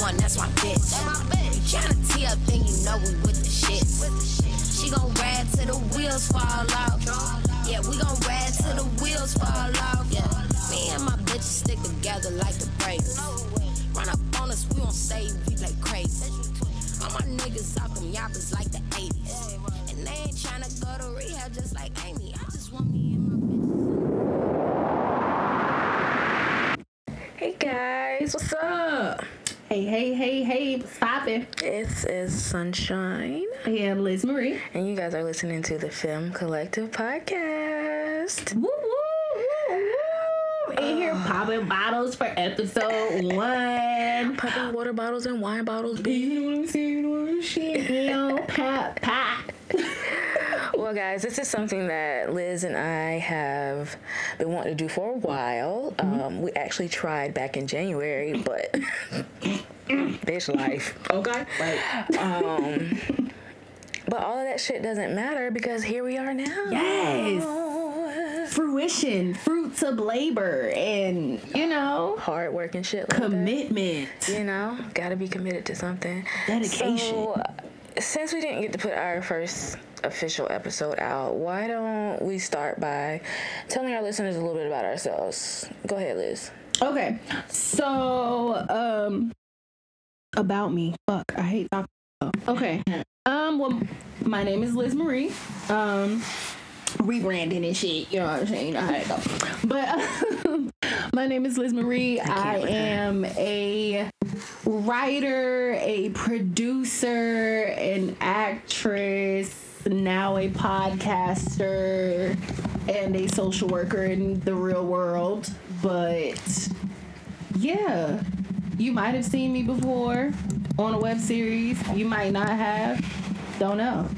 one, that's my bitch. Tryna tee up, then you know we with the shit. She gon' ride till the wheels fall off. Yeah, we gon' ride till the wheels fall off. Yeah, me and my bitches stick together like the. Run up on us, we won't save, we play crazy. All my niggas off them yappers like the 80s. And they ain't tryna go to rehab just like Amy. I just want me and my bitches. Hey guys, what's up? Hey, hey, hey, hey, what's poppin'? This is Sunshine, I'm Liz Marie. and you guys are listening to the Femme Collective podcast. Woo, woo, woo, woo. In here ah. popping bottles for episode one. Popping water bottles and wine bottles, bitch. You know what I'm saying? You know what I'm saying? You pop, pop. Well, guys, this is something that Liz and I have been wanting to do for a while. Um, we actually tried back in January, but bitch life. Okay. Um, but all of that shit doesn't matter because here we are now. Yes. Fruition, fruits of labor, and, you know, Hard work and shit like that. commitment. You know, gotta be committed to something. Dedication. So, since we didn't get to put our first official episode out, why don't we start by telling our listeners a little bit about ourselves? Go ahead, Liz. Okay, so um, about me. Fuck, I hate talking. Okay, um, well, my name is Liz Marie. Um, rebranding and shit. You know what I'm saying? You know how it go. But my name is Liz Marie. I, that. am a writer, a producer, an actress. Now a podcaster and a social worker in the real world. But yeah, you might have seen me before on a web series. You might not have. Don't know.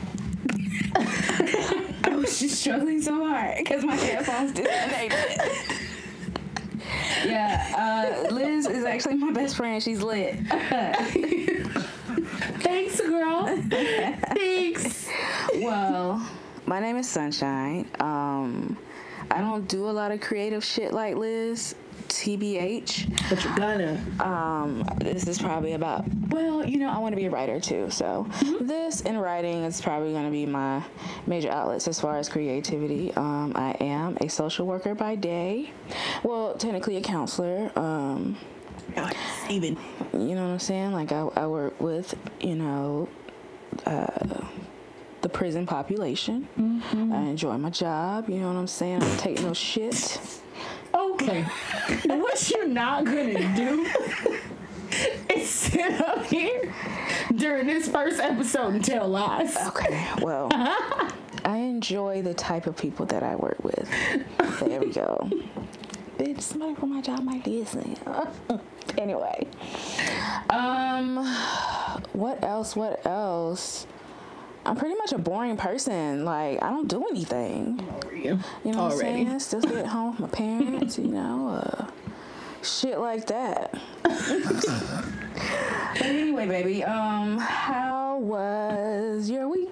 I was just struggling so hard because my headphones disconnected. yeah, uh, Liz is actually my best friend. She's lit. Thanks, girl. Thanks. Well, my name is Sunshine. Um, I don't do a lot of creative shit like Liz. TBH. But you're gonna. Um, this is probably about, well, you know, I want to be a writer too. So, this and writing is probably going to be my major outlets as far as creativity. Um, I am a social worker by day. Well, technically a counselor. Um, Even. you know what I'm saying? Like, I, I work with, you know, uh, the prison population. I enjoy my job. You know what I'm saying? I don't take no shit. Okay. what you're not gonna do is sit up here during this first episode and tell lies. Okay, well, I enjoy the type of people that I work with. There we go. Bitch, somebody from my job might listen. anyway, um, what else? What else? I'm pretty much a boring person. Like, I don't do anything. You You know what I'm saying? Still stay at home with my parents, you know, uh, shit like that. but anyway, baby, um, how was your week?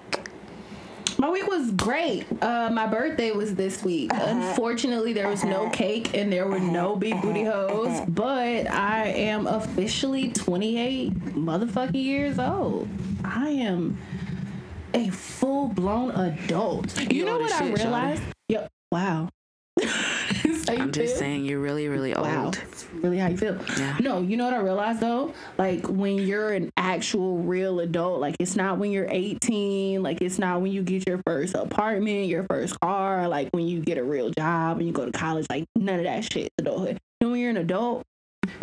My week was great. Uh, my birthday was this week. Uh-huh. Unfortunately, there was no uh-huh. cake and there were no uh-huh. big booty hoes, but I am officially 28 motherfucking years old. I am a full blown adult. You, You know old what I shit, shawty. realized? Yep. Wow. So you I'm just feel? saying, you're really, really old. Wow, that's really how you feel. Yeah. No, you know what I realized though? Like when you're an actual real adult, like it's not when you're 18, like it's not when you get your first apartment, your first car, like when you get a real job and you go to college, like none of that shit is adulthood. And when you're an adult,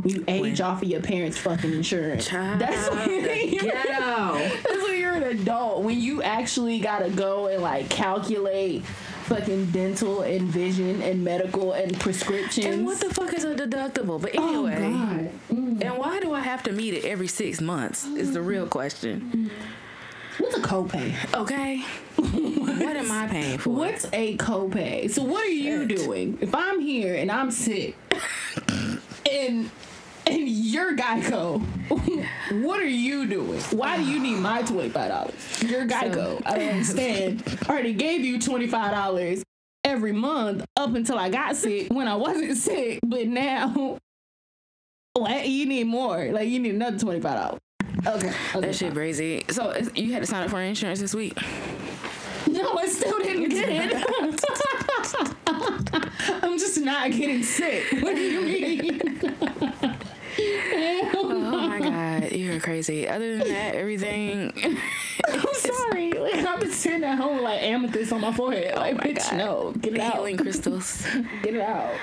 you age off of your parents' fucking insurance. Child, That's when you're, ghetto. that's when you're an adult. When you actually gotta go and like calculate fucking dental and vision and medical and prescriptions. And what the fuck is a deductible? But Oh, anyway, God. Mm. and why do I have to meet it every six months? Is the real question. What's a copay? Okay, what am I paying for? What's a copay? So what are you doing? If I'm here and I'm sick and and you're Geico, what are you doing? Why do you need my twenty five dollars? You're Geico. I don't understand. I already gave you twenty five dollars every month up until I got sick when I wasn't sick, but now What? You need more. Like you need another twenty five dollars. Okay. okay. That shit crazy. So you had to sign up for insurance this week. No, I still didn't get it. I'm just not getting sick. What do you mean? Oh my god, you're crazy. Other than that, everything. I'm sorry. Like I've been sitting at home with like amethyst on my forehead. Like, bitch, God. no, get it out. Healing crystals. Get it out.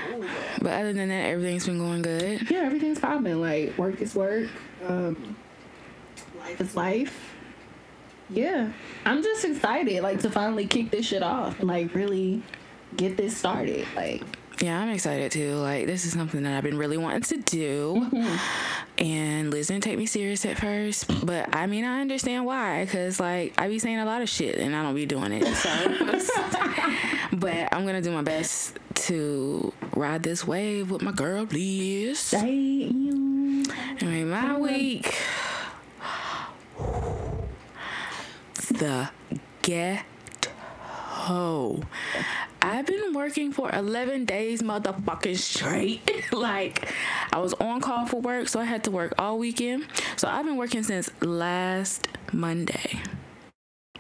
But other than that, everything's been going good. Yeah, everything's popping. Like work is work. Um, life is life. Yeah, I'm just excited, like to finally kick this shit off and like really get this started. Like, Yeah, I'm excited too. Like this is something that I've been really wanting to do. Mm-hmm. And Liz didn't take me serious at first, but I mean I understand why, cause like I be saying a lot of shit and I don't be doing it. So, but I'm gonna do my best to ride this wave with my girl Liz. damn. Anyway, my week. The ghetto. I've been working for 11 days motherfucking straight. like, I was on call for work, so I had to work all weekend. So I've been working since last Monday.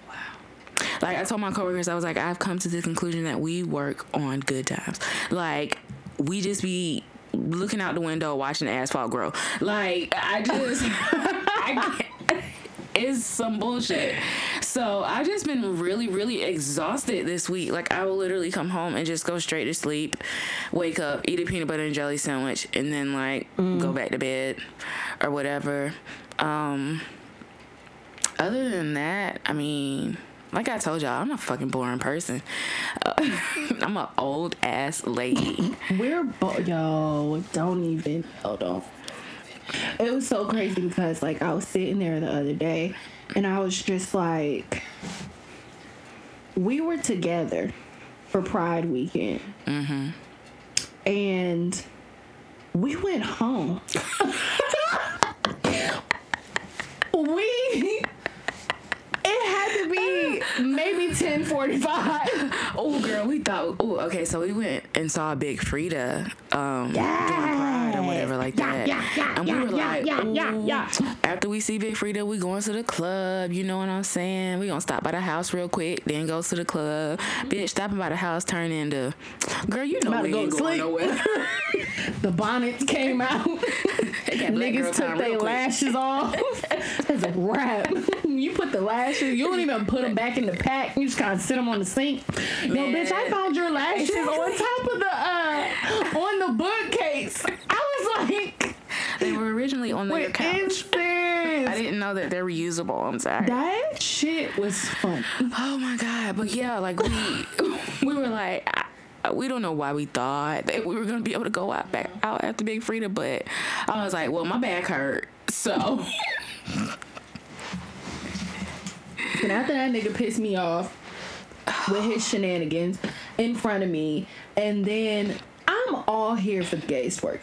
Wow. Like I told my coworkers, I was like, I've come to the conclusion that we work on good times. Like we just be looking out the window watching the asphalt grow. Like I just, I can't, it's some bullshit. So I've just been really, really exhausted this week. Like I will literally come home and just go straight to sleep, wake up, eat a peanut butter and jelly sandwich, and then like go back to bed or whatever. Um, other than that, I mean, like I told y'all, I'm a fucking boring person. Uh, I'm an old ass lady. We're bo- yo, don't even hold on. It was so crazy because like I was sitting there the other day and I was just like we were together for Pride weekend. Mm-hmm. And we went home. we it had to be maybe 1045. Oh, girl, we thought. Oh, okay, so we went and saw Big Freedia um, Pride or whatever like that. yeah, yeah, and we yeah, were yeah, like, yeah, yeah, "Ooh, yeah." after we see Big Freedia, we going to the club. You know what I'm saying? We gonna stop by the house real quick, then go to the club. Bitch, stopping by the house turned into, girl, you know we go ain't going nowhere. The bonnets came out. They got black girl Niggas took their lashes off. It's a wrap. you put the lashes. You don't even put them back in the pack. You just kind of sit them on the sink. Yo, Man. bitch, I found your lashes on top of the uh on the bookcase. I was like, They were originally on their what couch. I didn't know that they're reusable. I'm sorry. That shit was fun. Oh my god! But yeah, like we we were like. I, we don't know why we thought that we were gonna be able to go out back out after Big Freedia, but I was like, well, my back hurt, so And after that nigga pissed me off with his shenanigans in front of me, and then all here for the gays twerking.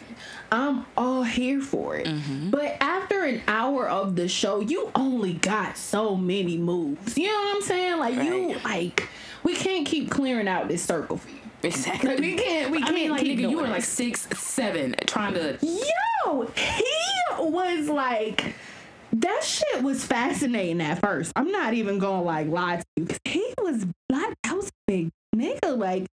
I'm all here for it. Mm-hmm. But after an hour of the show, you only got so many moves. You know what I'm saying? Like you like we can't keep clearing out this circle for you. exactly. Like we can't we can't I mean, like keep nigga, you were like six, seven, trying to. Yo, he was like, that shit was fascinating at first. I'm not even gonna like lie to you. He was like, that was a big nigga. Like,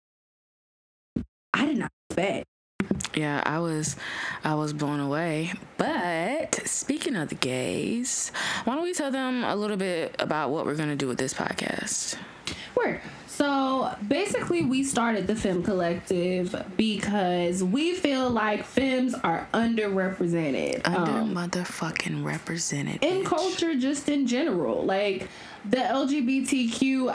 I did not expect. Yeah, I was, I was blown away. But speaking of the gays, why don't we tell them a little bit about what we're gonna do with this podcast? Word. So basically, we started the Femme Collective because we feel like femmes are underrepresented. Under um, motherfucking represented in bitch. culture just in general like the lgbtqia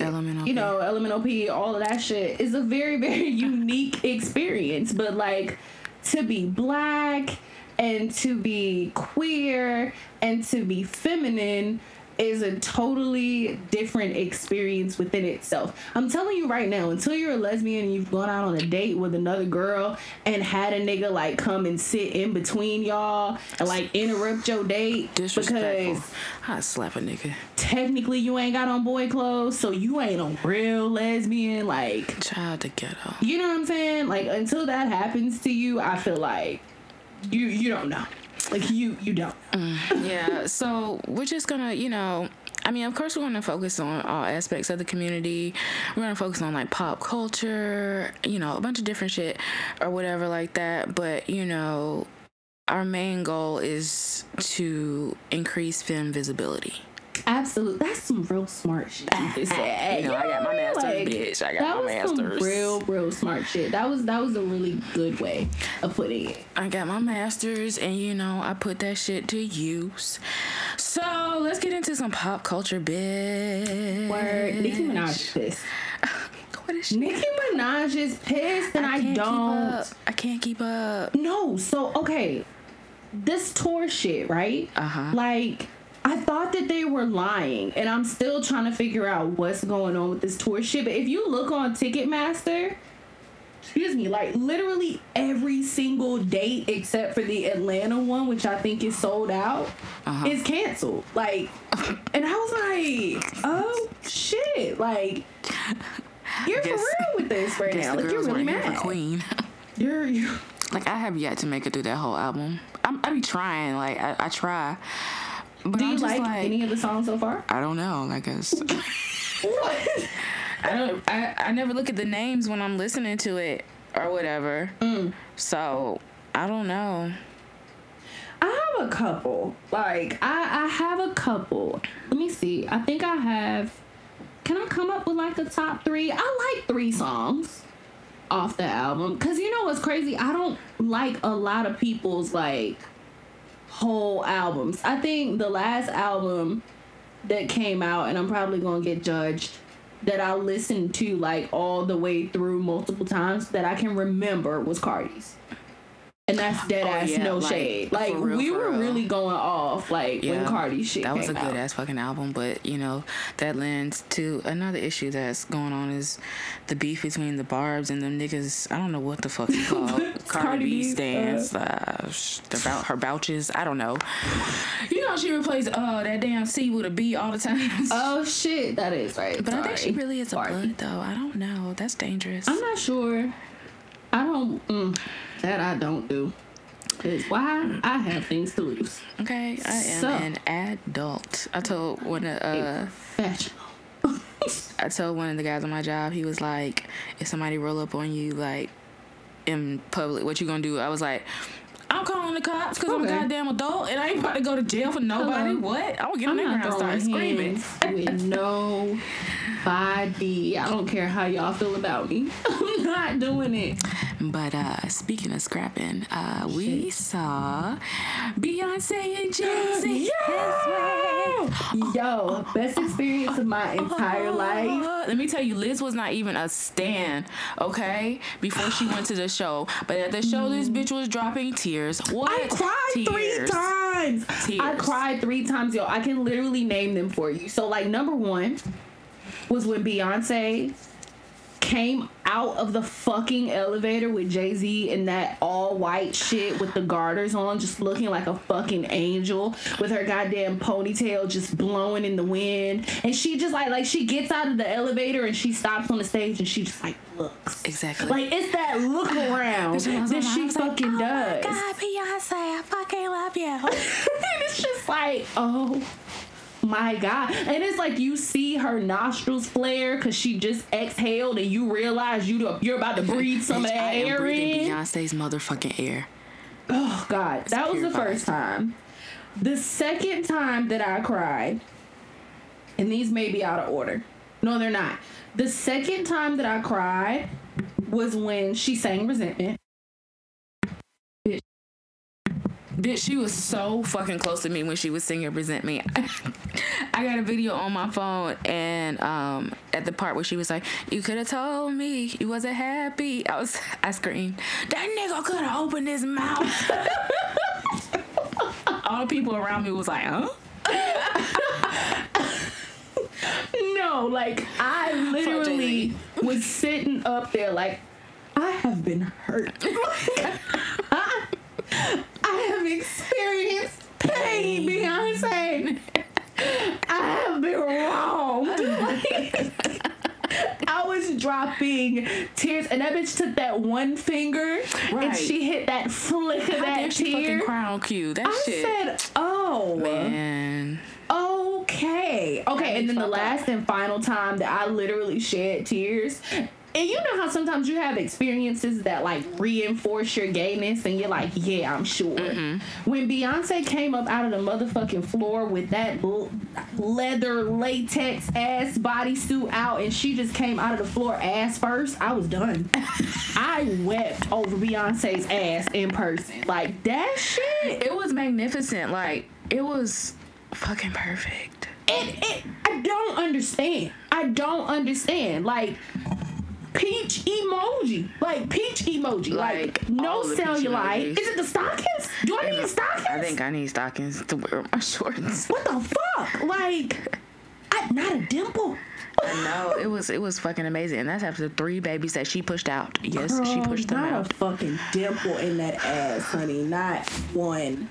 LMNOP. you know lmnop all of that shit is a very very unique experience but like to be black and to be queer and to be feminine is a totally different experience within itself. I'm telling you right now, until you're a lesbian and you've gone out on a date with another girl and had a nigga like come and sit in between y'all and like interrupt your date Disrespectful. because I slap a nigga. technically you ain't got on boy clothes, so you ain't a real lesbian. Like, Child to ghetto. you know what I'm saying? Like, until that happens to you, I feel like you you don't know. Like you you don't. Mm, yeah, so we're just gonna, you know, I mean, of course, we're gonna focus on all aspects of the community. We're gonna focus on like pop culture, you know, a bunch of different shit or whatever like that. But you know, our main goal is to increase femme visibility. Absolutely, that's some real smart shit. You said. You know, I got my master's, Like, bitch. I got that my was master's. some real, real smart shit. That was that was a really good way of putting it. I got my master's, and you know, I put that shit to use. So let's get into some pop culture bitch. Word, Nicki Minaj is pissed. What is she? Nicki Minaj is pissed, and I, can't don't. I can't keep up. No, so okay, this tour shit, right? Uh-huh. Like, I thought that they were lying, and I'm still trying to figure out what's going on with this tour shit. But if you look on Ticketmaster, excuse me, like literally every single date except for the Atlanta one, which I think is sold out, Uh-huh. is canceled. Like, and I was like, oh shit, like. You're for real with this right now. Like you're really mad. Queen. You're, you're like I have yet to make it through that whole album. I'm, I be trying. Like I, I try. But Do I'm you like, like, any of the songs so far? I don't know. Like it's, What? I don't. I, I never look at the names when I'm listening to it or whatever. Mm. So I don't know. I have a couple. Like I, I have a couple. Let me see. I think I have. Can I come up with like a top three? I like three songs off the album. Cause you know what's crazy? I don't like a lot of people's like whole albums. I think the last album that came out, and I'm probably gonna get judged, that I listened to like all the way through multiple times that I can remember was Cardi's. And that's dead Oh, ass yeah, no like, shade. Like real, we were real. really going off like when Cardi shit That was a good out. ass fucking album, but you know that lends to another issue that's going on is the beef between the Barb's and them niggas. I don't know what the fuck you call Cardi, Cardi B stands. Uh, sh- about her bouches. I don't know. You know she replays uh that damn C with a B all the time. Oh shit, that is right. but I think she really is a Sorry. blood though. I don't know. That's dangerous. I'm not sure. I don't. Mm, that I don't do. Cause why? I have things to lose. Okay, I am So- an adult. I told one of uh. I told one of the guys on my job, he was like, if somebody roll up on you like in public, what you gonna do? I was like, I'm calling the cops because I'm a goddamn adult and I ain't about to go to jail for nobody. Hello. What? I'm gonna get I'm on the ground and start screaming. with no body. I don't care how y'all feel about me. I'm not doing it. But uh speaking of scrapping, uh we saw Beyonce and Jay Z. Yo, best experience of my entire life. Let me tell you, Liz was not even a stan, okay? Before she went to the show. But at the show, this bitch was dropping tears. What? I cried three times. Tears. times. I cried three times, yo. I can literally name them for you. So, like, number one was when Beyonce came out of the fucking elevator with Jay Z in that all white shit with the garters on, just looking like a fucking angel with her goddamn ponytail just blowing in the wind. And she just like, like, she gets out of the elevator and she stops on the stage and she just like looks. Exactly. Like, it's that look around that she fucking oh does. God, Beyonce, I fucking love you. and it's just like, oh my god. And it's like you see her nostrils flare because she just exhaled, and you realize you you're about to breathe some of that air in. Beyonce's motherfucking air. Oh god, that was the first time. The second time that I cried, and these may be out of order. No, they're not. The second time that I cried was when she sang Resentment. Bitch, she was so fucking close to me when she was singing "Resent Me." I got a video on my phone, and um, at the part where she was like, "You could have told me you wasn't happy," I was, I screamed, "That nigga could have opened his mouth." All the people around me was like, "Huh?" No, like I literally was sitting up there like I have been hurt. I, I have experienced pain, Beyonce. I have been wronged. I was dropping tears. and that bitch took that one finger and she hit that flick of How dare that she tear. fucking cry on cue? That I shit. said, oh, Man. okay. Okay, and then the fuck up. last and final time that I literally shed tears. And you know how sometimes you have experiences that like reinforce your gayness, and you're like, yeah, I'm sure. Mm-hmm. When Beyonce came up out of the motherfucking floor with that l- leather latex ass bodysuit out, and she just came out of the floor ass first, I was done. I wept over Beyonce's ass in person. Like that shit. It was magnificent. Like, it was fucking perfect. it, it I don't understand. I don't understand. Like peach emoji. Like peach emoji. Like, Like, no all the peach cellulite. Is it the stockings? Do I need stockings? I think I need stockings to wear my shorts. what the fuck? Like I, not a dimple. No, it was it was fucking amazing, and that's after three babies that she pushed out. Yes, she pushed them not out. a fucking dimple in that ass, honey. Not one.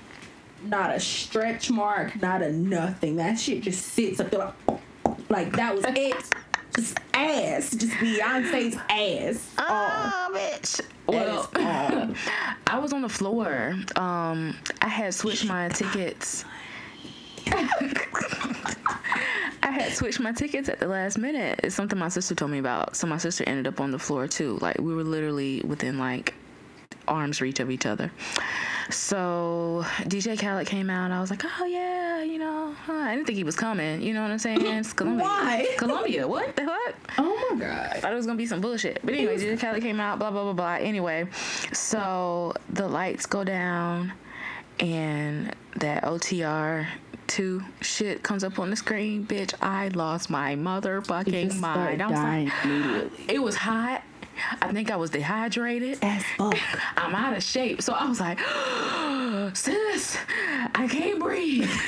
Not a stretch mark. Not a nothing. That shit just sits up there like, like that was it. Just ass. Just Beyonce's ass. Oh. Oh, bitch. Well, I was on the floor. Um, I had switched my tickets. I had switched my tickets at the last minute. It's something my sister told me about. So my sister ended up on the floor too. Like we were literally within like arm's reach of each other. So DJ Khaled came out. I was like, oh yeah, you know, huh, I didn't think he was coming. You know what I'm saying? It's Colombia. Why? Columbia. What the fuck? Oh my god. I thought it was gonna be some bullshit. But anyway, DJ Khaled came out, blah blah blah blah. Anyway, so the lights go down, and that OTR two shit comes up on the screen. Bitch, I lost my motherfucking mind. I was like, immediately. it was hot. I think I was dehydrated. As fuck. I'm out of shape. So I was like, sis, I can't breathe.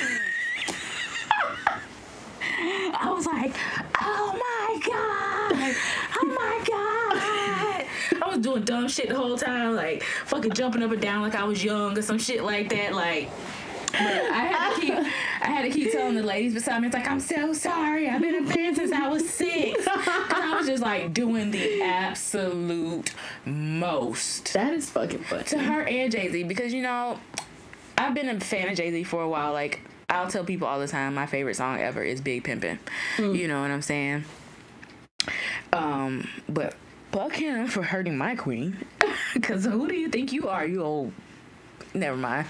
I was like, oh my God. Oh my God. I was doing dumb shit the whole time, like fucking jumping up and down like I was young or some shit like that. Like, but I had to keep, I had to keep telling the ladies beside me, it's like, I'm so sorry. I've been a fan since I was six. I was just like doing the absolute most That is fucking funny. to her and Jay Z because you know I've been a fan of Jay Z for a while. Like I'll tell people all the time, my favorite song ever is Big Pimpin'. You know what I'm saying? Um, but fuck him for hurting my queen. Cause who do you think you are, you old? Never mind,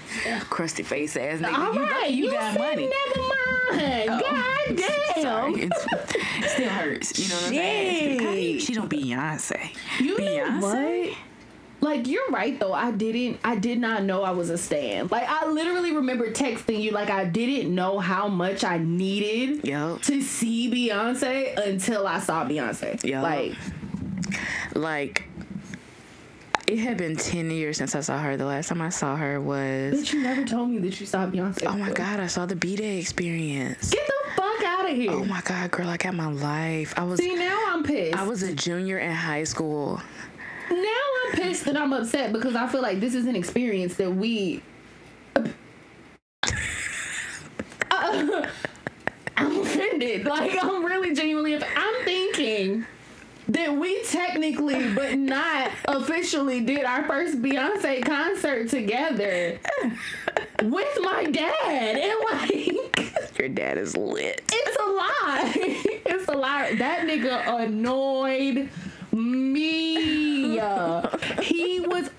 crusty face ass nigga. All you right, you, you got money. Never mind. Oh. God damn. Sorry, it's, it still hurts. You know what I'm saying? How do you- Shit. She don't Beyonce. You Beyonce? know what? Like you're right though. I didn't. I did not know I was a stan. Like I literally remember texting you. Like I didn't know how much I needed Yup. to see Beyonce until I saw Beyonce. Yup. Like like it had been 10 years since I saw her. The last time I saw her was bitch, you never told me that you saw Beyonce. oh my before. god, I saw the B Day experience. Get the fuck out of here. Oh my god, girl, I got my life. I was See now I'm pissed. I was a junior in high school. now I'm pissed that I'm upset because I feel like this is an experience that we. Uh, I'm offended. Like I'm really genuinely. Offended. I'm thinking that we technically, but not officially, did our first Beyonce concert together with my dad, and like. Your dad is lit. It's a lie. it's a lie. That nigga annoyed me. he was.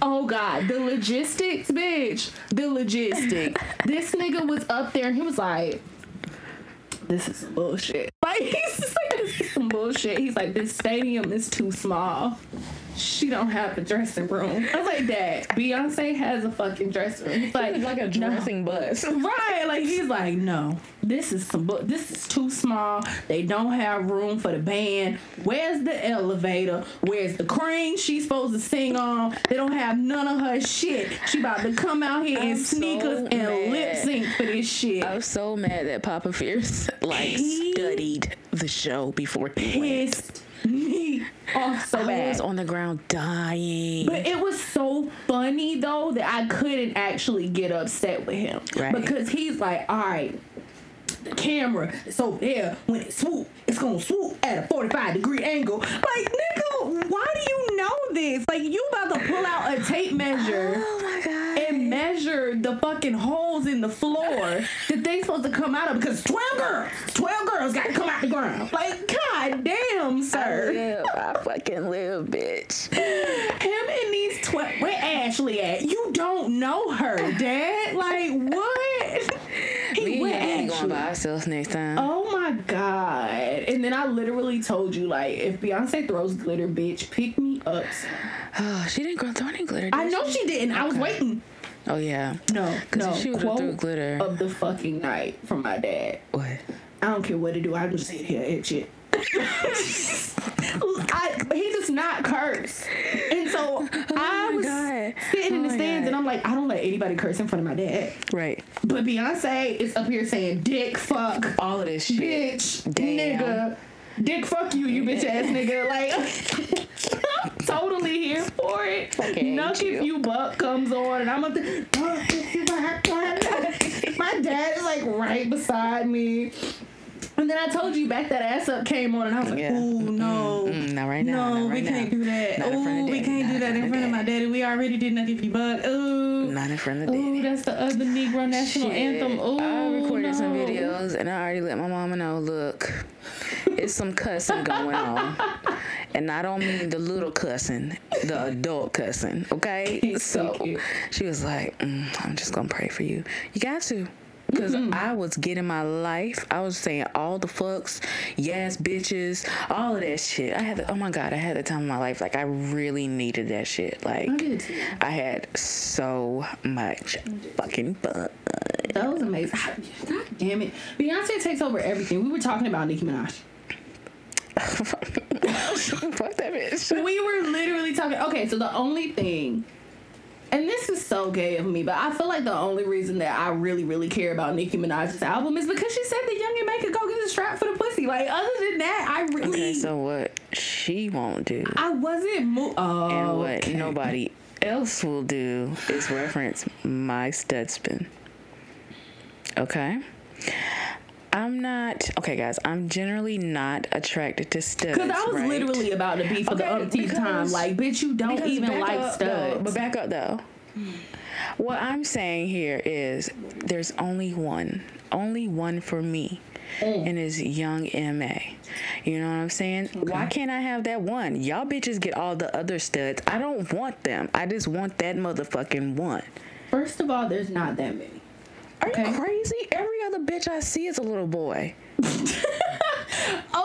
Oh God, the logistics, bitch. The logistics. This nigga was up there and he was like, "This is bullshit." Like he's just like, "This is some bullshit." He's like, "This stadium is too small." She don't have a dressing room. I was like, Dad, Beyonce has a fucking dressing room. He's like, like a "No." dressing bus. Right, like he's like, no, this is some, bu- this is too small. They don't have room for the band. Where's the elevator? Where's the crane she's supposed to sing on? They don't have none of her shit. She about to come out here in I'm so sneakers and lip sync for this shit. I was so mad that Papa Fierce like He- studied the show before he went. Me off so I bad. was on the ground dying. But it was so funny though that I couldn't actually get upset with him Right. because he's like, all right. The camera is over there. When it swoop, it's gonna swoop at a 45 degree angle. Like, nigga, why do you know this? Like, you about to pull out a tape measure Oh my god. and measure the fucking holes in the floor that they supposed to come out of because 12 girls, 12 girls got to come out the ground. Like, god damn, I sir. live. I fucking live, bitch. Him and these 12, where Ashley at? You don't know her, dad. Like, what? He Me and going by ourselves next time. Oh my god. And then I literally told you, like, if Beyonce throws glitter, bitch, pick me up. Oh, she didn't go throw any glitter. I know she didn't. I was waiting. Oh yeah. No, no. she would've quote threw glitter- of the fucking night from my dad. What? I don't care what to do. I just sit here and shit. I, he does not curse, and so oh I was God. sitting in Oh the stands, God. and I'm like, I don't let anybody curse in front of my dad. Right. But Beyonce is up here saying dick, fuck, All of this shit. bitch, Damn. nigga, dick, fuck you, you bitch ass nigga. Like, I'm totally here for it. Fucking Nuck if you. buck comes on, and I'm up there. "Nuck if you buck comes." My dad is like right beside me. And then I told you back that ass up came on, and I was like, Yeah. "Ooh, no, Mm, not right now. no, not right we can't do that. Not Ooh, we can't not do that in front of my daddy. We already did nothing if you buck. Ooh, Not in front of daddy. ooh, that's the other Negro national Shit. anthem. Ooh, I recorded some videos and I already let my mama know. Look, it's some cussing going on, and I don't mean the little cussing, the adult cussing. Okay, so she was like, mm, "I'm just gonna pray for you. You got to." Cause Mm-hmm. I was getting my life. I was saying all the fucks, yes, bitches, all of that shit. I had, the, oh my god, I had the time of my life. Like I really needed that shit. Like I. I had so much fucking fun. That was amazing. God damn it. Beyonce takes over everything. We were talking about Nicki Minaj. Fuck that bitch. We were literally talking. Okay, so the only thing, and this is so gay of me, but I feel like the only reason that I really, really care about Nicki Minaj's album is because she said that Young M.A could go get a strap for the pussy. Like, other than that, I really. Okay, so what she won't do I wasn't moved. Oh, and what okay. nobody else will do is reference my studspin. Okay? I'm not okay guys, I'm generally not attracted to studs. Because I was right? literally about to be for the Okay, umpteenth time. Like, bitch, you don't even like up, though, studs. but back up though. What I'm saying here is there's only one. Only one for me. Mm. And it's young MA. You know what I'm saying? Why can't I have that one? Y'all bitches get all the other studs. I don't want them. I just want that motherfucking one. First of all, there's not that many. Are Okay. you crazy? Every other bitch I see is a little boy.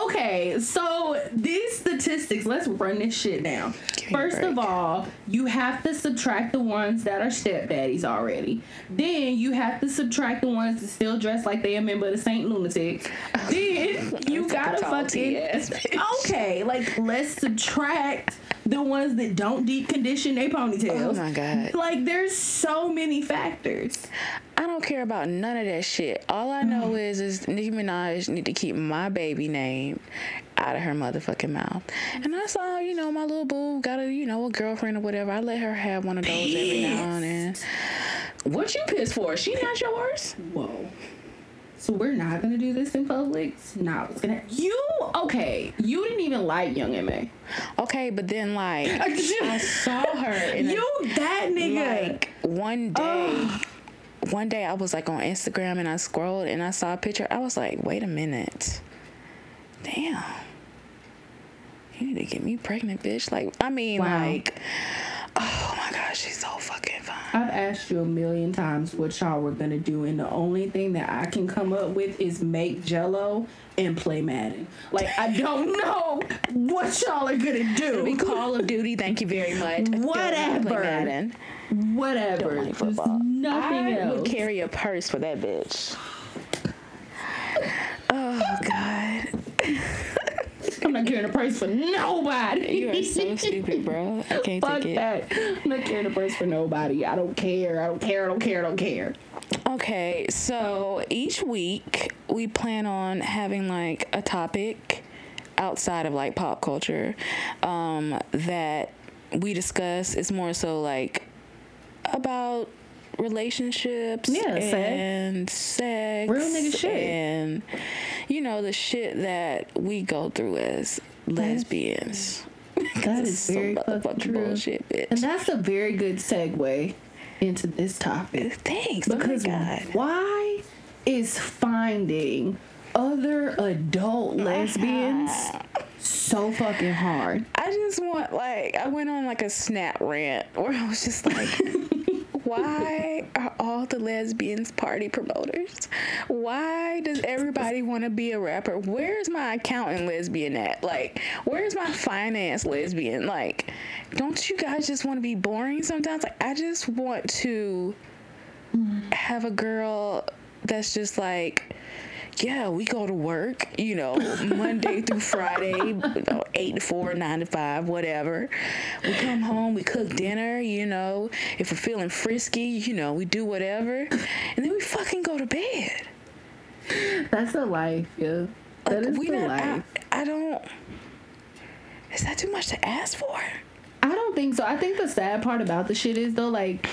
Okay, so these statistics, let's run this shit down. Give me a First of all, you have to subtract the ones that are stepdaddies already. Then you have to subtract the ones that still dress like they a member of the Saint Lunatics. Then you gotta fucking okay. Like let's subtract the ones that don't deep condition their ponytails. Oh my God. Like there's so many factors. I don't care about none of that shit. All I know Mm. is is Nicki Minaj need to keep my baby name out of her motherfucking mouth. And I saw, you know, my little boo got a, you know, a girlfriend or whatever. I let her have one of those every now and then. What you pissed for? She not yours? Whoa. So we're not gonna do this in public. No, it's gonna. You okay? You didn't even like Young M.A. Okay, but then like I saw her in a- You that nigga. like one day one day I was like on Instagram and I scrolled and I saw a picture. I was like, wait a minute. Damn. You need to get me pregnant, bitch. Like, I mean, Wow. like, oh my gosh, she's so fucking fine. I've asked you a million times what y'all were gonna do, and the only thing that I can come up with is make Jello and play Madden. Like I don't know what y'all are gonna do. We Call of Duty, thank you very much. Whatever. Madden. Whatever. Don't like football. nothing I else. would carry a purse for that bitch. Oh God. I'm not carrying a purse for nobody. You are so stupid, bro. I can't Fuck take it. that. I'm not carrying a purse for nobody. I don't care. I don't care. I don't care. I don't care. Okay, so each week we plan on having like a topic outside of like pop culture um, that we discuss. It's more so like about relationships Yeah, and sex, Real nigga shit. and you know the shit that we go through as lesbians. That is So very fucking motherfucking true. bullshit, bitch. And that's a very good segue into this topic. Uh, thanks. Because oh my God. why is finding other adult lesbians so fucking hard? I just want like I went on like a snap rant where I was just like why are all the lesbians party promoters? Why does everybody want to be a rapper? Where's my accountant lesbian at? Like, where's my finance lesbian? Like, don't you guys just want to be boring sometimes? Like, I just want to mm-hmm. have a girl that's just like yeah, we go to work, you know, Monday through Friday, you know, eight to four, nine to five, whatever. We come home, we cook dinner, you know. If we're feeling frisky, you know, we do whatever, and then we fucking go to bed. That's the life, yeah. That is we the not. life. I, I don't. Is that too much to ask for? I don't think so. I think the sad part about the shit is though, like,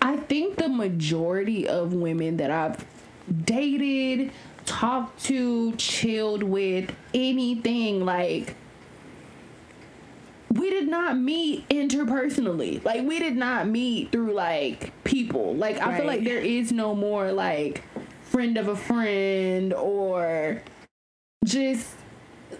I think the majority of women that I've dated, talked to, chilled with, anything like. We did not meet interpersonally. Like we did not meet through like people. Like I feel like there is no more like friend of a friend or just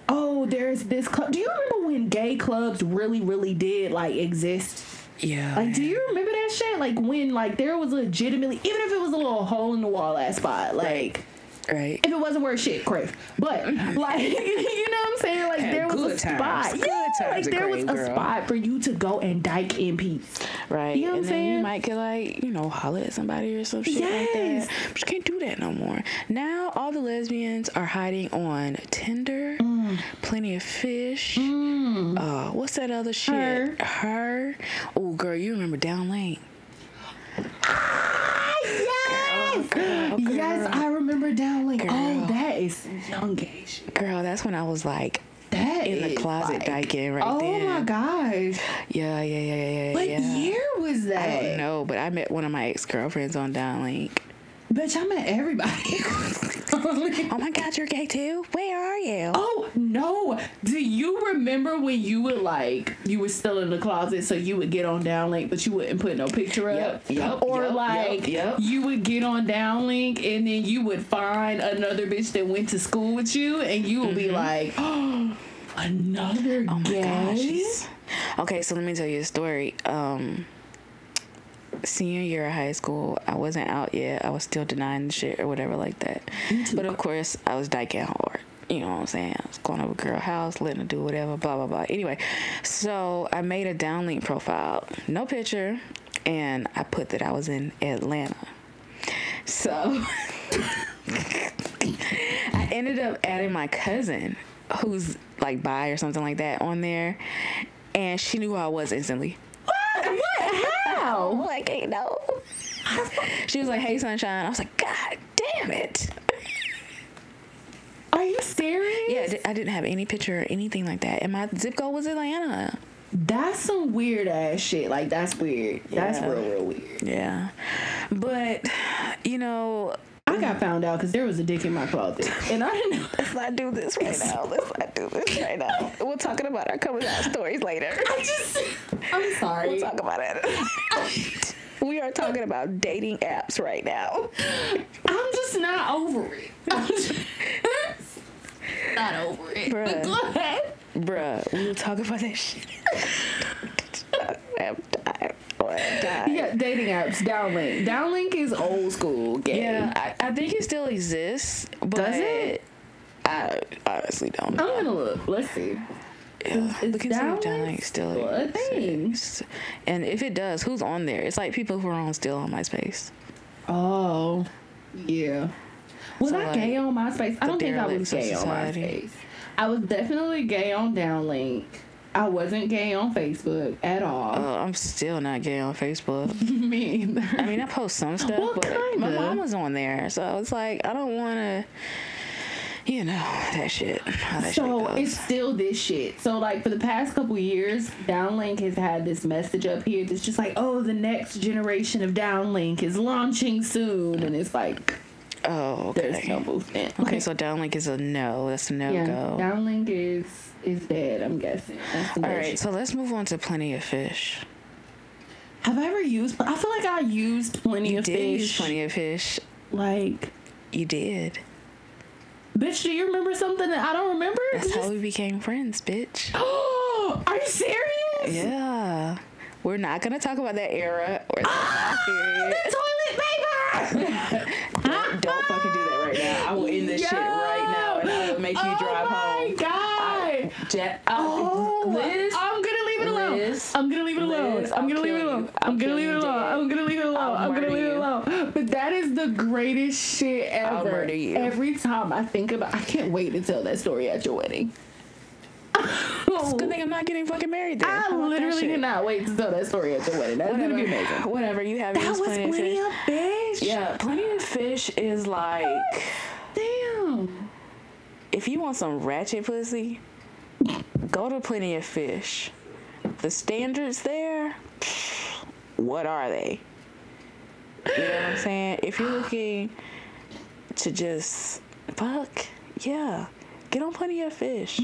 oh there's this club do you remember when gay clubs really really did like exist Yeah. like do you remember that shit like when like there was legitimately even if it was a little hole in the wall ass spot like right. if it wasn't worth shit crave but like you know what i'm saying like Had there was a times. spot Good yeah like there was a girl. spot for you to go and dyke in peace Right. You know what I'm then saying? you might get like, you know, holler at somebody or some shit like that. But you can't do that no more. Now all the lesbians are hiding on Tinder, Mm. Plenty of Fish. Uh, what's that other shit? Her. Her. Oh, girl, you remember Downlink? yes yes i remember down like oh that is young shit Girl, that's when I was like that in the closet like, dyking right there. oh then. my gosh Yeah, yeah, yeah, yeah, yeah. what yeah. year was that I don't know, but I met one of my ex girlfriends on Downlink. Bitch, I met everybody. Oh my God, you're gay too? Where are you? oh no! Do you remember when you would like you were still in the closet, so you would get on Downlink, but you wouldn't put no picture up, Yep, yep, or yep, like yep, yep. you would get on Downlink and then you would find another bitch that went to school with you, and you would be like, oh, another Mm-hmm. Oh my gay. gosh. Okay, so let me tell you a story. Um, senior year of high school, I wasn't out yet. I was still denying the shit or whatever like that. But of course, I was dyking hard. You know what I'm saying? I was going over a girl house, letting her do whatever, blah blah blah. Anyway, so I made a downlink profile, no picture, and I put that I was in Atlanta. So I ended up adding my cousin, who's like bi or something like that, on there, and she knew who I was instantly. How? Like, you know. She was like, "Hey, sunshine." I was like, "God damn it!" Are you serious? Yeah, I di- I didn't have any picture or anything like that, and my zip code was Atlanta. That's some weird ass shit. Like that's weird. That's Yeah. real, real weird. Yeah, but you know, I got found out because there was a dick in my closet, and I didn't know. let's not do this right now. Let's not do this right now. We're talking about our coming out stories later. I just, I'm sorry. We'll talk about it. we are talking about dating apps right now. I'm just not over it. I'm just not over it. Bruh. But go ahead. Bruh, we will talk about that shit. I'm tired. I'm tired. Yeah, dating apps. Downlink. Downlink is old school. Gay. Yeah, I, I think it still exists, but Does it? I honestly don't Know. I'm gonna look. Let's see. Yeah, is Look and see if Downlink still a thing? And if it does, who's on there? It's like people who are on still on MySpace. Oh, yeah. Was So, I like, gay on MySpace? I don't think I was gay on. MySpace. I was definitely gay on Downlink. I wasn't gay on Facebook at all. Oh, I'm still not gay on Facebook. Me either. I mean, I post some stuff, Well, but my kinda. my mom was on there, so it's like I don't want to, you know, that shit. That So shit it's still this shit. So like for the past couple years, Downlink has had this message up here that's just like, oh, the next generation of Downlink is launching soon, and it's like, Oh, okay. there's no movement. Okay, so downlink is a no. That's a no yeah, go. downlink is is dead. I'm guessing. That's the All right, so let's move on to Plenty of Fish. Have I ever used? I feel like I used plenty You of did fish. use Plenty of Fish. Like, You did. bitch, do you remember something that I don't remember? That's how we became friends, bitch. Oh, are you serious? Yeah. We're not gonna talk about that era or that Ah, period. the toilet paper. Don't, fucking do that right now. I will end this shit right now and I will make you oh drive my home. god. Jet, uh, Oh, Liz, I'm gonna leave it alone. Liz, I'm gonna leave it alone. Liz, I'm gonna leave it alone. I'm gonna leave it alone. I'm gonna leave it alone. I'm gonna murder leave it alone. But that is the greatest shit ever. I'll murder you. Every time I think about, I can't wait to tell that story at your wedding. Good thing I'm not getting fucking married then. I How literally shit? cannot wait to tell that story at your wedding. That's Whatever. gonna be amazing. Whatever, you have That was Plenty plenty of fish. Yeah, Plenty of Fish is like Damn. if you want some ratchet pussy, go to Plenty of Fish. The standards there, what are they? You know what I'm saying? If you're looking to just fuck, yeah, get on Plenty of Fish.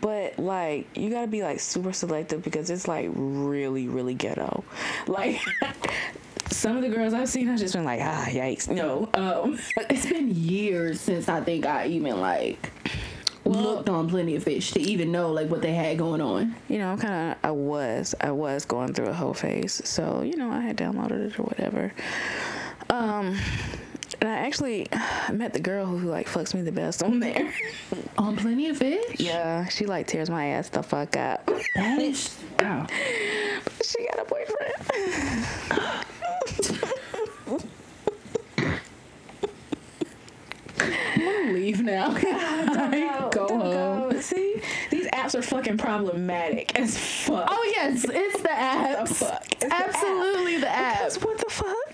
But like, you gotta be like super selective because it's like really, really ghetto. Like. Some of the girls I've seen, I've just been like, ah, yikes. No, um, It's been years since I think I even like looked on Plenty of Fish to even know like what they had going on. you know, I'm kind of, I was, I was going through a whole phase. So, you know, I had downloaded it or whatever. Um, and I actually met the girl who, like, fucks me the best on there. On Plenty of Fish? yeah, she, like, tears my ass the fuck up. That is. Wow. she got a boyfriend. I'm gonna leave now. Don't go don't home. go. See, these apps are fucking problematic as fuck. Oh yes, it's the apps. fuck? It's the Absolutely the apps. Because what the fuck?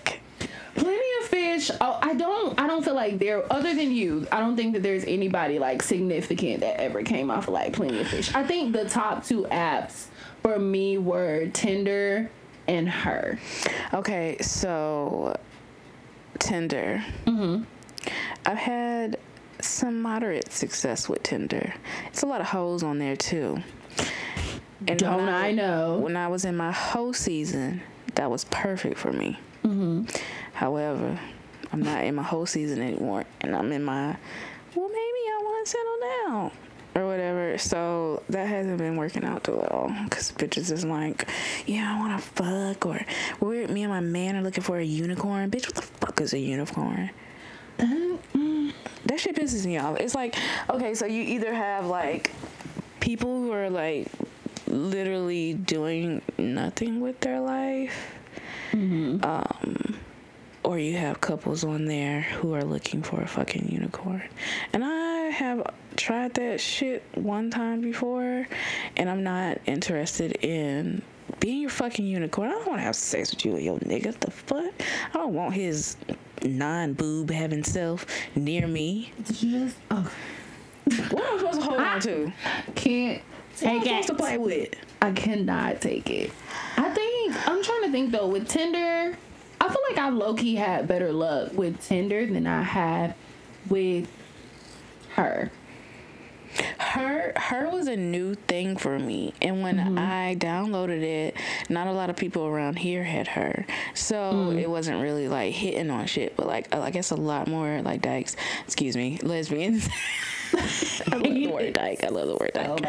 Oh, I don't. I don't feel like there. Other than you, I don't think that there's anybody like significant that ever came off of like Plenty of Fish. I think the top two apps for me were Tinder and her. Okay, so Tinder. Mm-hmm. I've had some moderate success with Tinder. It's a lot of hoes on there too. And Don't when I know? When I was in my hoe season, that was perfect for me. Mm-hmm. However, I'm not in my whole season anymore, and I'm in my well, maybe I want to settle down or whatever. So that hasn't been working out too well because bitches is like, yeah, I want to fuck, or we're me and my man are looking for a unicorn. Bitch, what the fuck is a unicorn? That shit pisses me off. It's like, okay, so you either have like people who are like literally doing nothing with their life, um, or you have couples on there who are looking for a fucking unicorn. And I have tried that shit one time before, and I'm not interested in being your fucking unicorn. I don't want to have sex with you, yo nigga. The fuck? I don't want his non-boob having self near me. Did you just? Oh, What am I supposed to hold on to? can't What am I take supposed to play with? I cannot take it. I think I'm trying to think though with Tinder. I feel like I low key had better luck with Tinder than I have with her. her her was a new thing for me and when Mm-hmm. i downloaded it not a lot of people around here had her so it wasn't really like hitting on shit but like i guess a lot more like dykes excuse me lesbians I love the word dyke. I love the word dyke.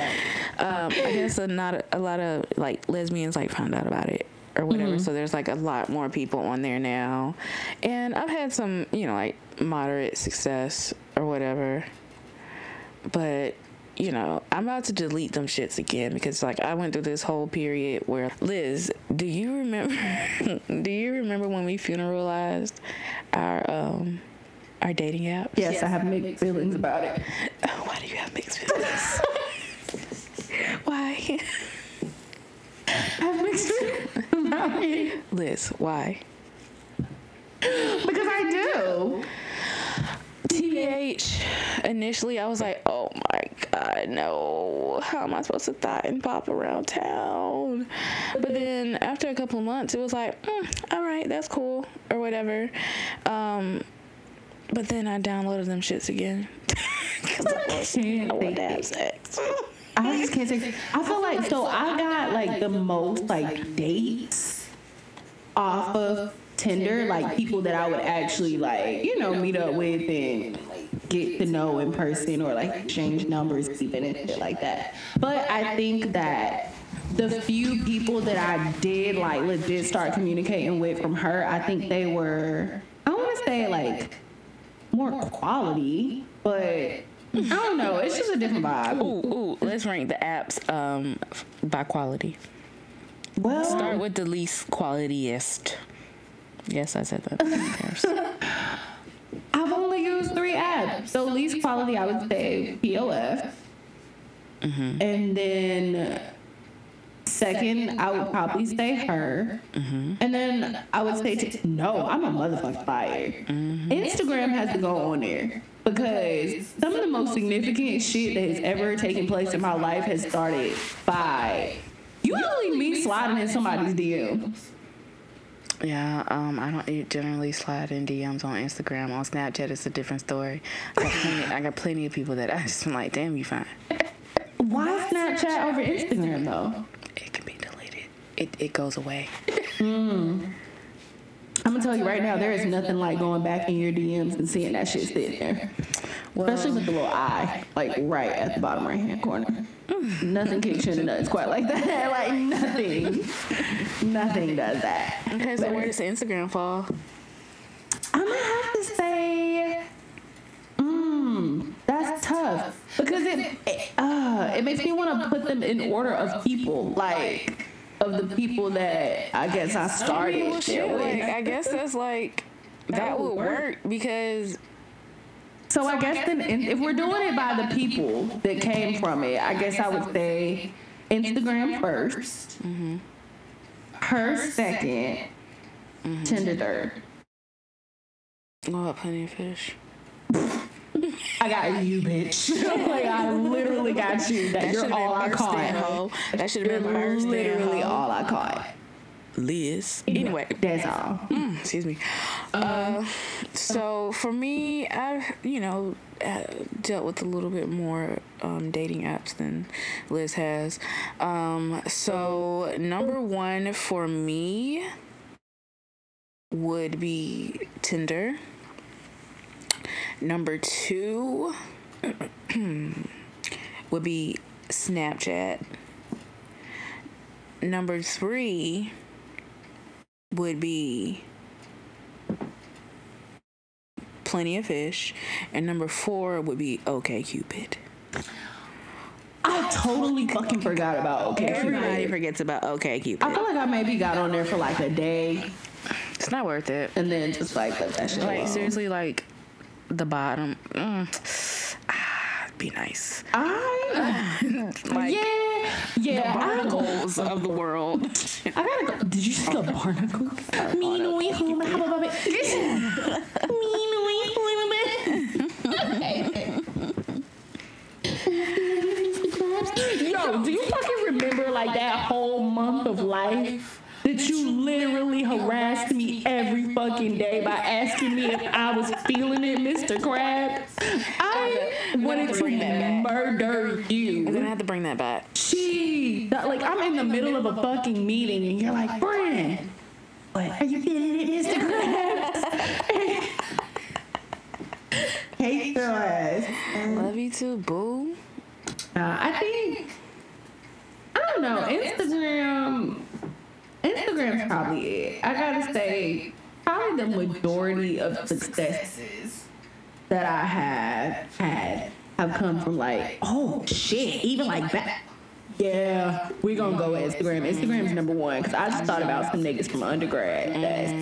Um, I guess a, not a lot of like lesbians like found out about it or whatever. So there's like a lot more people on there now, and I've had some you know like moderate success or whatever. But you know i'm about to delete them shits again because like i went through this whole period where liz do you remember do you remember when we funeralized our um our dating app Yes, I have mixed feelings about it. why do you have mixed feelings? Why? I have mixed feelings about liz why because I do. TBH, initially I was like, oh my god, no. How am I supposed to thought and pop around town? But then after a couple of months, it was like, mm, all right, that's cool, or whatever. Um, But then I downloaded them shits again. Because I I wanted to have sex. I just can't say. I feel like so I got like the most like dates off of Tinder, like people that I would actually like, you know, meet up with and get to know in person or like exchange numbers even and shit like that. But I think that the few people that I did like legit start communicating with from her, I think they were I want to say like more quality, but I don't know. It's just a different vibe. Ooh, ooh, let's rank the apps um, by quality. Well, Start with the least qualityest. Yes, I said that. I've only used three apps. So least quality, I would say POF. And then second, I would probably say her. And then I would say t- no. I'm a motherfucking fire. Instagram has to go on there because some of the most significant shit that has ever taken place in my life has started by usually me sliding in somebody's DMs. Yeah, um, I don't generally slide in DMs on Instagram. On Snapchat, it's a different story. I got plenty, I got plenty of people that I just been like, damn, you fine. Why Snapchat over Instagram though? It can be deleted. It, it goes away. I'm gonna tell you right now, there is nothing like going back in your DMs and seeing that shit sitting there. Especially with the little eye, like right at the bottom right hand corner. Nothing kicks you in the nuts quite like that. like nothing. nothing does that. Okay, so where does Instagram fall? I'm gonna have to say, mmm, that's tough because it, it, uh, it makes me want to put them in order of people, like of the people that I guess I started Well, shit, with. like, I guess that's like, that would work because So I guess then, in- if we're doing it by the people that came from it, I guess I would say Instagram 1st mm-hmm. her 2nd Tinder third. Oh, I plenty of fish. I got you, bitch. like I literally got you. That you're all I been first then, caught. That should have been then, literally all I caught. Liz. Anyway, That's all. mm, excuse me. Uh, so for me, I've you know uh, dealt with a little bit more um, dating apps than Liz has. Um, so number one for me would be Tinder. Number two would be Snapchat. Number three would be Plenty of Fish. And number four would be OkCupid. I totally fucking forgot about okay. Cupid. Everybody forgets about OkCupid. I feel like I maybe got on there for like a day It's not worth it. and then just like let that shit Like, alone. seriously, like, the bottom. Mm, ah, be nice. I Like, yeah yeah. I, barnacles of the world. I gotta go. Did you see the barnacle? Me no way home. How about it? Me no way Yo, do you fucking remember like that whole month of life that you literally harassed me every fucking day by asking me if I was feeling it, Mr. Krabs? I wanted to murder you. I'm gonna have to bring that back. She, that- like, I'm in the middle of a fucking meeting and you're like, Fran, what are you feeling it, Mr. Krabs? Hate your ass. Love you too, boo. Uh, I think I don't know. Instagram, Instagram's probably it. I gotta say, probably the majority of successes that I have had have come from like, oh shit, even like that. Yeah, we gonna go with Instagram. Instagram's number one because I just thought about some niggas from undergrad. That's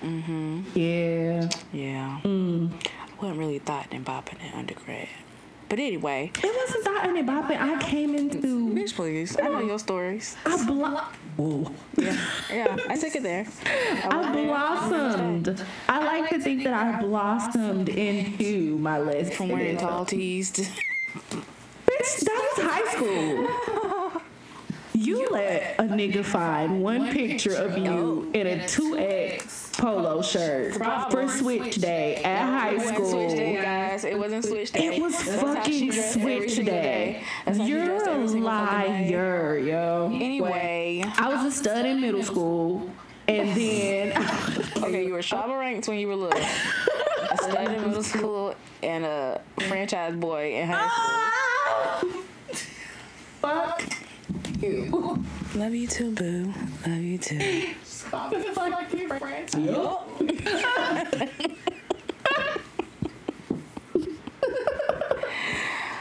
mm-hmm. yeah. Yeah. I wasn't really thought in bopping in undergrad. But anyway, It wasn't that any bopping. I came into bitch, please. I know your stories. I blo- Whoa. Yeah, yeah. I took it there. I blossomed. I like to think that I blossomed into my list. From wearing tall tees to Bitch, that was high school. You let a nigga find one picture of you in a 2X polo shirt for Switch Day at high school. Switch day, guys. It wasn't switch day. It was That's how she fucking Switch Day. That's how she You're a every single fucking liar, yo. Anyway, I was a stud in middle school, and then okay, you were Shabba ranked when you were little. A stud in middle school and a franchise boy in high school. Ah! fuck you. Love you too, boo. Love you too.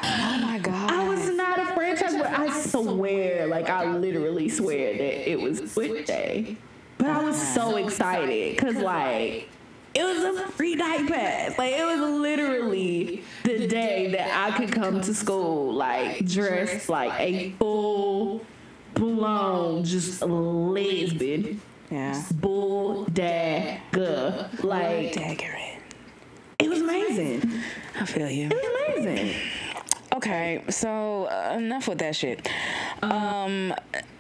Oh my god. I was not a franchise, I swear, like I literally swear that it was Switch Day. But I was so excited because like it was a free night pass. Like it was literally the day that I could come to school like dressed like a full blown just lesbian Yeah. bull dagger. Like Dagger it. it was amazing. I feel you. It was amazing. Okay, so uh, enough with that shit. Um,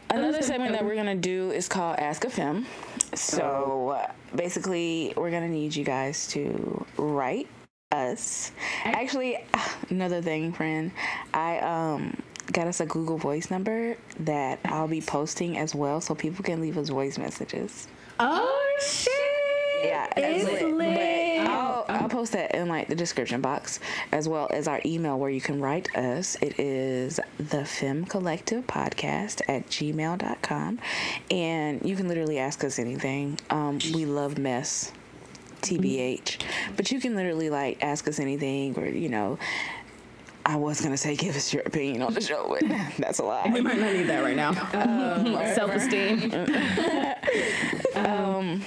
another segment that we're gonna do is called Ask a Femme. So uh, basically, we're gonna need you guys to write us. Actually, another thing, friend, I um got us a Google Voice number that I'll be posting as well, so people can leave us voice messages. Oh shit! Yeah, it's lit. lit. But I'll, I'll post that in like the description box as well as our email where you can write us. It is the Femme Collective Podcast at gmail.com. And you can literally ask us anything. Um, we love mess. TBH. But you can literally like ask us anything or, you know, I was gonna say give us your opinion on the show, but that's a lie. We might not need that right now. Um, Self esteem. Um,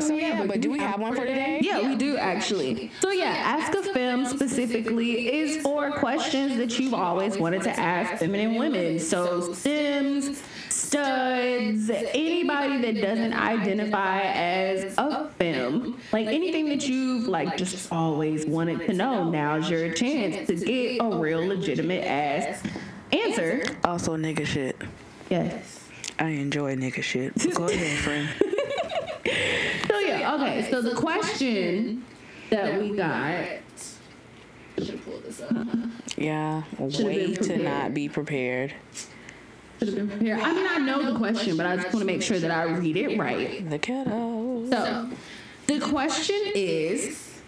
so yeah, but do we have one for today? Yeah, we do actually. So yeah, Ask a Femme specifically is for questions that you've always wanted to ask feminine women. So Sims, studs, anybody that doesn't identify as a femme, like anything that you've like just always wanted to know. Now's your chance to get a real legitimate ass answer. Also nigga shit. Yes. I enjoy nigga shit. Go ahead, friend. So yeah, okay. So the question that we got. Should pull this up. Yeah, been way to not be prepared. Should have been prepared. I mean, I know the question, but I just want to make sure that I read it right. The kiddo. So, the question is,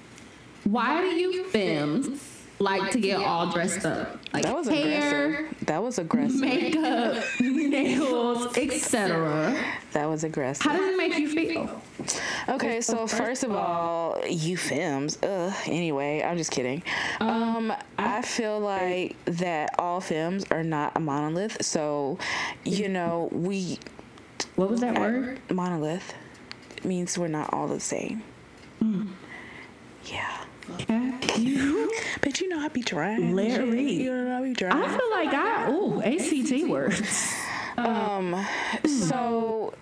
why do you femmes like to get all dressed up? Like That was hair, aggressive. That was aggressive. makeup, nails, etc. That was aggressive. How does it make you feel? Okay, so first of all, you femmes. Ugh. Anyway, I'm just kidding. Um, I feel like that all femmes are not a monolith. So, you know, we What was that word? monolith means we're not all the same. Yeah. You. But you know, I be trying. Larry. You know, I be trying. I feel like I ooh ACT words. Um, so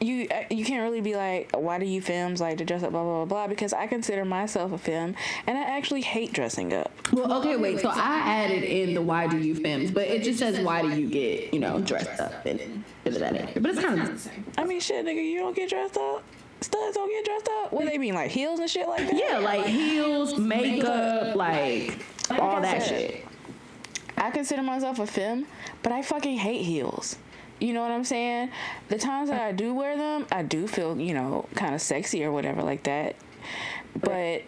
you uh, you can't really be like, why do you femmes like to dress up, blah blah blah blah? Because I consider myself a femme, and I actually hate dressing up. Well, okay, wait. So I added in the why do you femmes, but it just says why do you get you know dressed up and bit of that. But it's kind of the same. I mean, shit, nigga, you don't get dressed up. Studs don't get dressed up. What they mean, like heels and shit like that? Yeah, like heels, makeup, like all that said, shit. I consider myself a femme, but I fucking hate heels. You know what I'm saying? The times that I do wear them, I do feel, you know, kind of sexy or whatever like that. But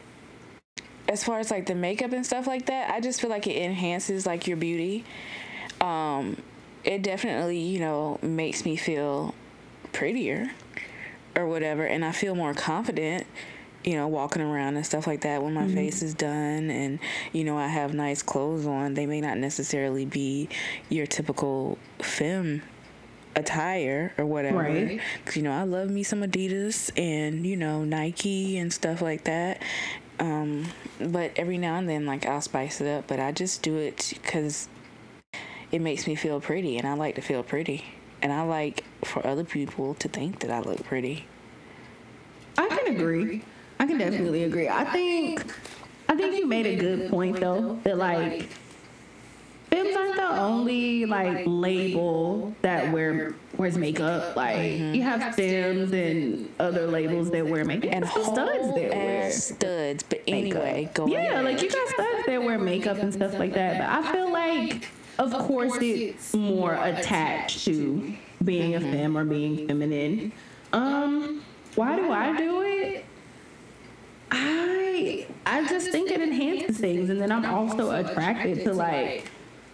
as far as like the makeup and stuff like that, I just feel like it enhances like your beauty. Um it definitely, you know, makes me feel prettier or whatever and I feel more confident you know, walking around and stuff like that when my face is done and, you know, I have nice clothes on. They may not necessarily be your typical femme attire or whatever. Right. Cause, you know, I love me some Adidas and, you know, Nike and stuff like that. Um, but every now and then, like, I'll spice it up. But I just do it because it makes me feel pretty and I like to feel pretty. And I like for other people to think that I look pretty. I can agree. I can definitely agree. I think I think you made a good point though that like femmes aren't the only like label that wear wears makeup. Like Mm-hmm. you have stems and other labels that wear makeup and studs that wear studs. But makeup. anyway, go yeah, like you got studs that wear makeup and stuff like that. But I feel like, of course, it's more attached to being a femme or being feminine. Um, why do I do it? I I just think it enhances things, and then I'm also attracted to like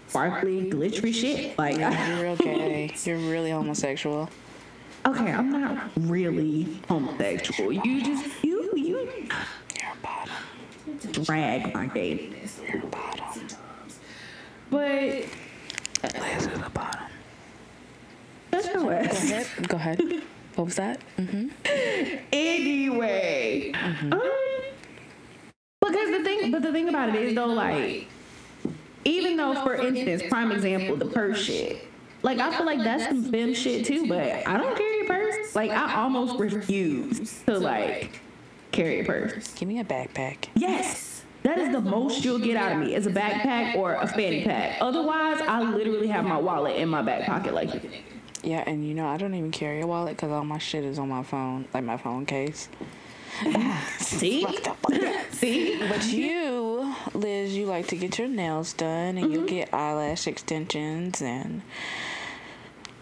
sparkly, glittery shit. Like, You're real gay. You're really homosexual. okay, I'm not really homosexual. You just you you You're a bottom. drag my gayness. You're a bottom. But Liz is a bottom. that's your Go ahead. Go ahead. What was that? Mm-hmm. Anyway, um, because the thing, but the thing about it is though, like, even though, for instance, prime example, the purse shit. Like I feel like that's some femme shit too, but I don't carry a purse. Like I almost refuse to like carry a purse. Give me a backpack. Yes. That is the most you'll get out of me is a backpack or a fanny pack. Otherwise, I literally have my wallet in my back pocket like you. Yeah, and you know I don't even carry a wallet because all my shit is on my phone, like my phone case. See? See? But you, Liz, you like to get your nails done and you mm-hmm. get eyelash extensions and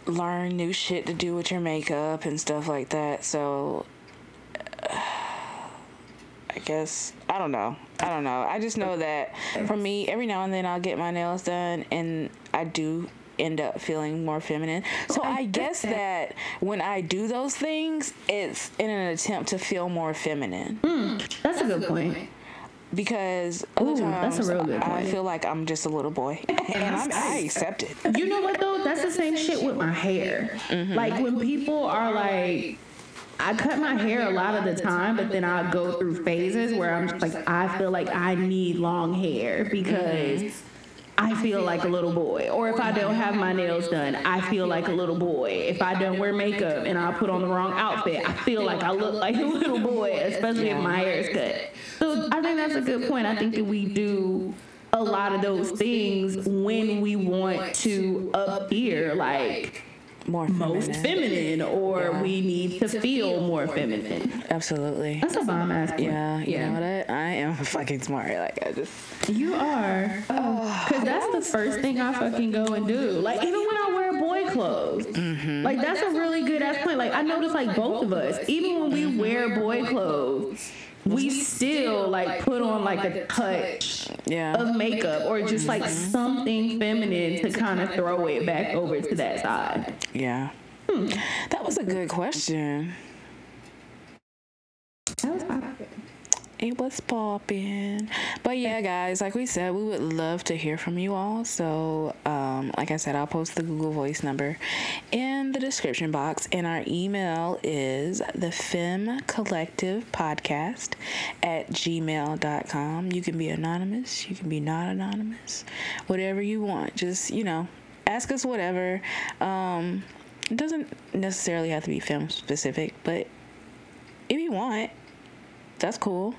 learn new shit to do with your makeup and stuff like that. So I guess I don't know. I don't know. I just know that for me, every now and then I'll get my nails done and I do end up feeling more feminine. So oh, I guess that when I do those things, it's in an attempt to feel more feminine hmm. That's a good point. because other Ooh, times that's a real good I point. feel like I'm just a little boy, and I'm, I accept it. You know what though? That's the same shit with my hair. Mm-hmm. Like when people are like, I cut my hair a lot of the time, but then I go through phases where I'm just like, I feel like I need long hair because I feel like a little boy. Or if I don't have my nails done, I feel like a little boy. If I don't wear makeup and I put on the wrong outfit, I feel like I look like a little boy, especially if my hair is cut. So I think that's a good point. I think that we do a lot of those things when we want to appear like More most feminine. feminine or we need to feel more feminine. Absolutely. That's a bomb ass point. Yeah, you know what? I, I am fucking smart. Like I just You are. Oh, oh. Because that's the first thing I fucking go and do. Like, even when I wear boy clothes. Mm-hmm. Like, that's a really good ass point. Like, I notice, like, both of us, even when we wear boy clothes, we still, like, put on, like, a touch yeah. of makeup or just, like, something feminine to kind of throw it back over to that side. Yeah. Hmm. That was a good question. That was poppin'. It was popping. But yeah, guys, like we said, we would love to hear from you all. So, um, like I said, I'll post the Google Voice number in the description box. And our email is the Femme Collective Podcast at gmail.com. You can be anonymous, you can be not anonymous, whatever you want. Just, you know, ask us whatever. Um, it doesn't necessarily have to be femme specific, but if you want, that's cool.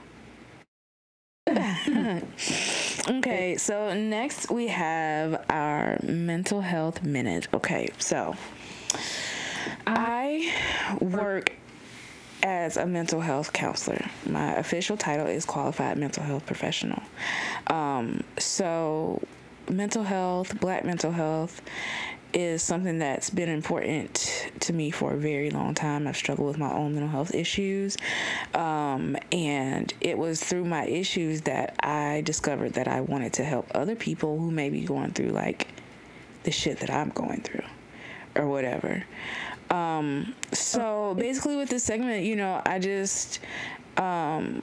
okay, so next we have our mental health minute. Okay, so I work as a mental health counselor. My official title is qualified mental health professional. Um, so, mental health, black mental health, is something that's been important to me for a very long time. I've struggled with my own mental health issues. Um, and it was through my issues that I discovered that I wanted to help other people who may be going through like the shit that I'm going through or whatever. Um, so basically, with this segment, you know, I just um,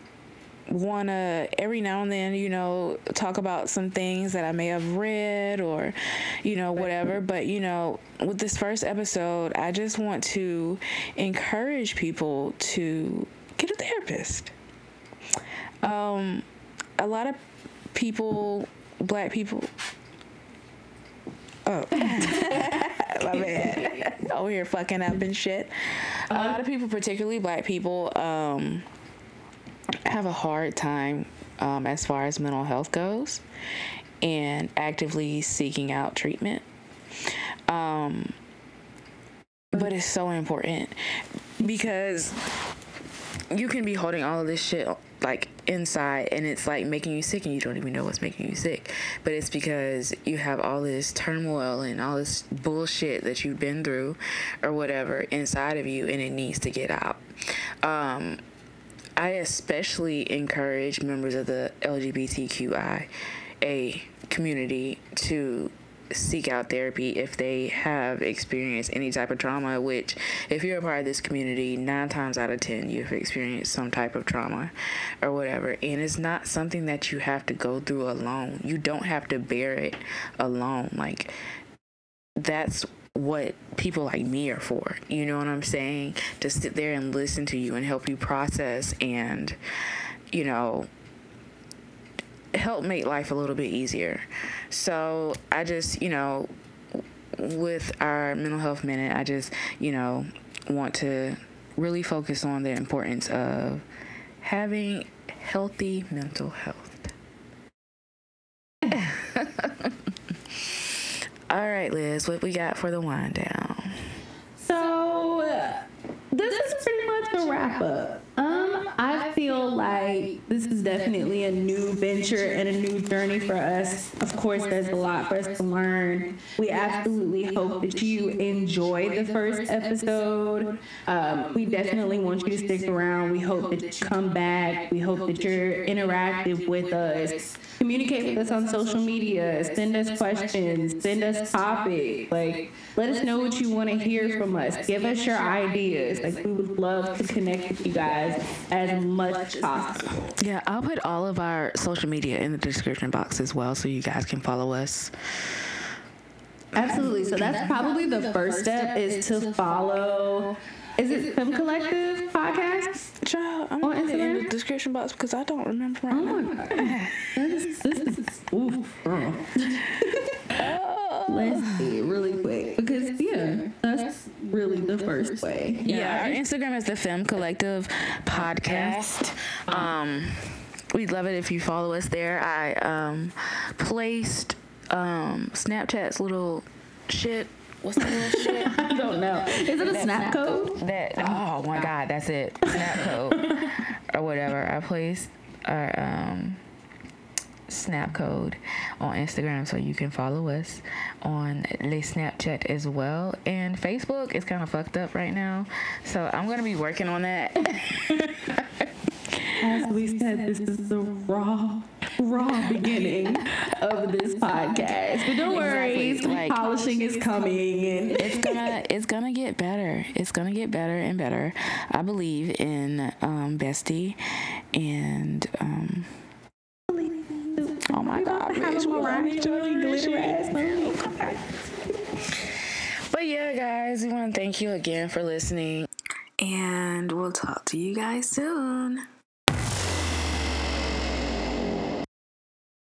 want to every now and then, you know, talk about some things that I may have read or, you know, whatever. But, you know, with this first episode, I just want to encourage people to get a therapist. Um, a lot of people, black people, oh, my bad, over here fucking up and shit. A lot of people, particularly black people, um, have a hard time um, as far as mental health goes. and actively seeking out treatment. Um, but it's so important because you can be holding all of this shit like inside and it's like making you sick and you don't even know what's making you sick but it's because you have all this turmoil and all this bullshit that you've been through or whatever inside of you and it needs to get out um, i especially encourage members of the lgbtqia community to seek out therapy if they have experienced any type of trauma which if you're a part of this community nine times out of ten you've experienced some type of trauma or whatever. And it's not something that you have to go through alone. You don't have to bear it alone. Like that's what people like me are for you know what i'm saying to sit there and listen to you and help you process and you know help make life a little bit easier. So I just, you know, with our mental health minute, I just, you know, want to really focus on the importance of having healthy mental health. All right, Liz, what we got for the wind down? So, this is pretty much a wrap up. Um, I feel like this is definitely a new venture and a new journey for us. Of course, there's a lot for us to learn. We absolutely hope that you enjoy the first episode. Um, we definitely want you to stick around. We hope that you come back. We hope that you're interactive with us. Communicate with us on social media. Send us questions. Send us topics. Like, let us know what you want to hear from us. Give us your ideas. Like, we would love to connect with you guys as much as possible. Yeah, I'll put all of our social media in the description box as well so you guys can follow us. Absolutely. So that's probably the first step is to follow. Is it Femme Collective podcast? Child, I'm On gonna put it in the description box because I don't remember right Oh now. my god. This is, this is oof. Let's see really quick because yeah, that's really the first way. Yeah, our Instagram is the Femme Collective Podcast. Um, we'd love it if you follow us there. I um, placed um, Snapchat's little shit. What's the little shit? I don't know. Is it a snap code? That oh my god, that's it. Snap code or whatever. I placed our um snap code on Instagram so you can follow us on Le Snapchat as well. And Facebook is kind of fucked up right now. So I'm gonna be working on that. As we said, this is the raw, raw beginning of this podcast. But don't worry, Exactly. Like- polishing is coming, and it's gonna it's gonna get better. It's gonna get better and better. I believe in um Bestie and um Oh my god, bitch, each other. But yeah, guys, we want to thank you again for listening. And we'll talk to you guys soon.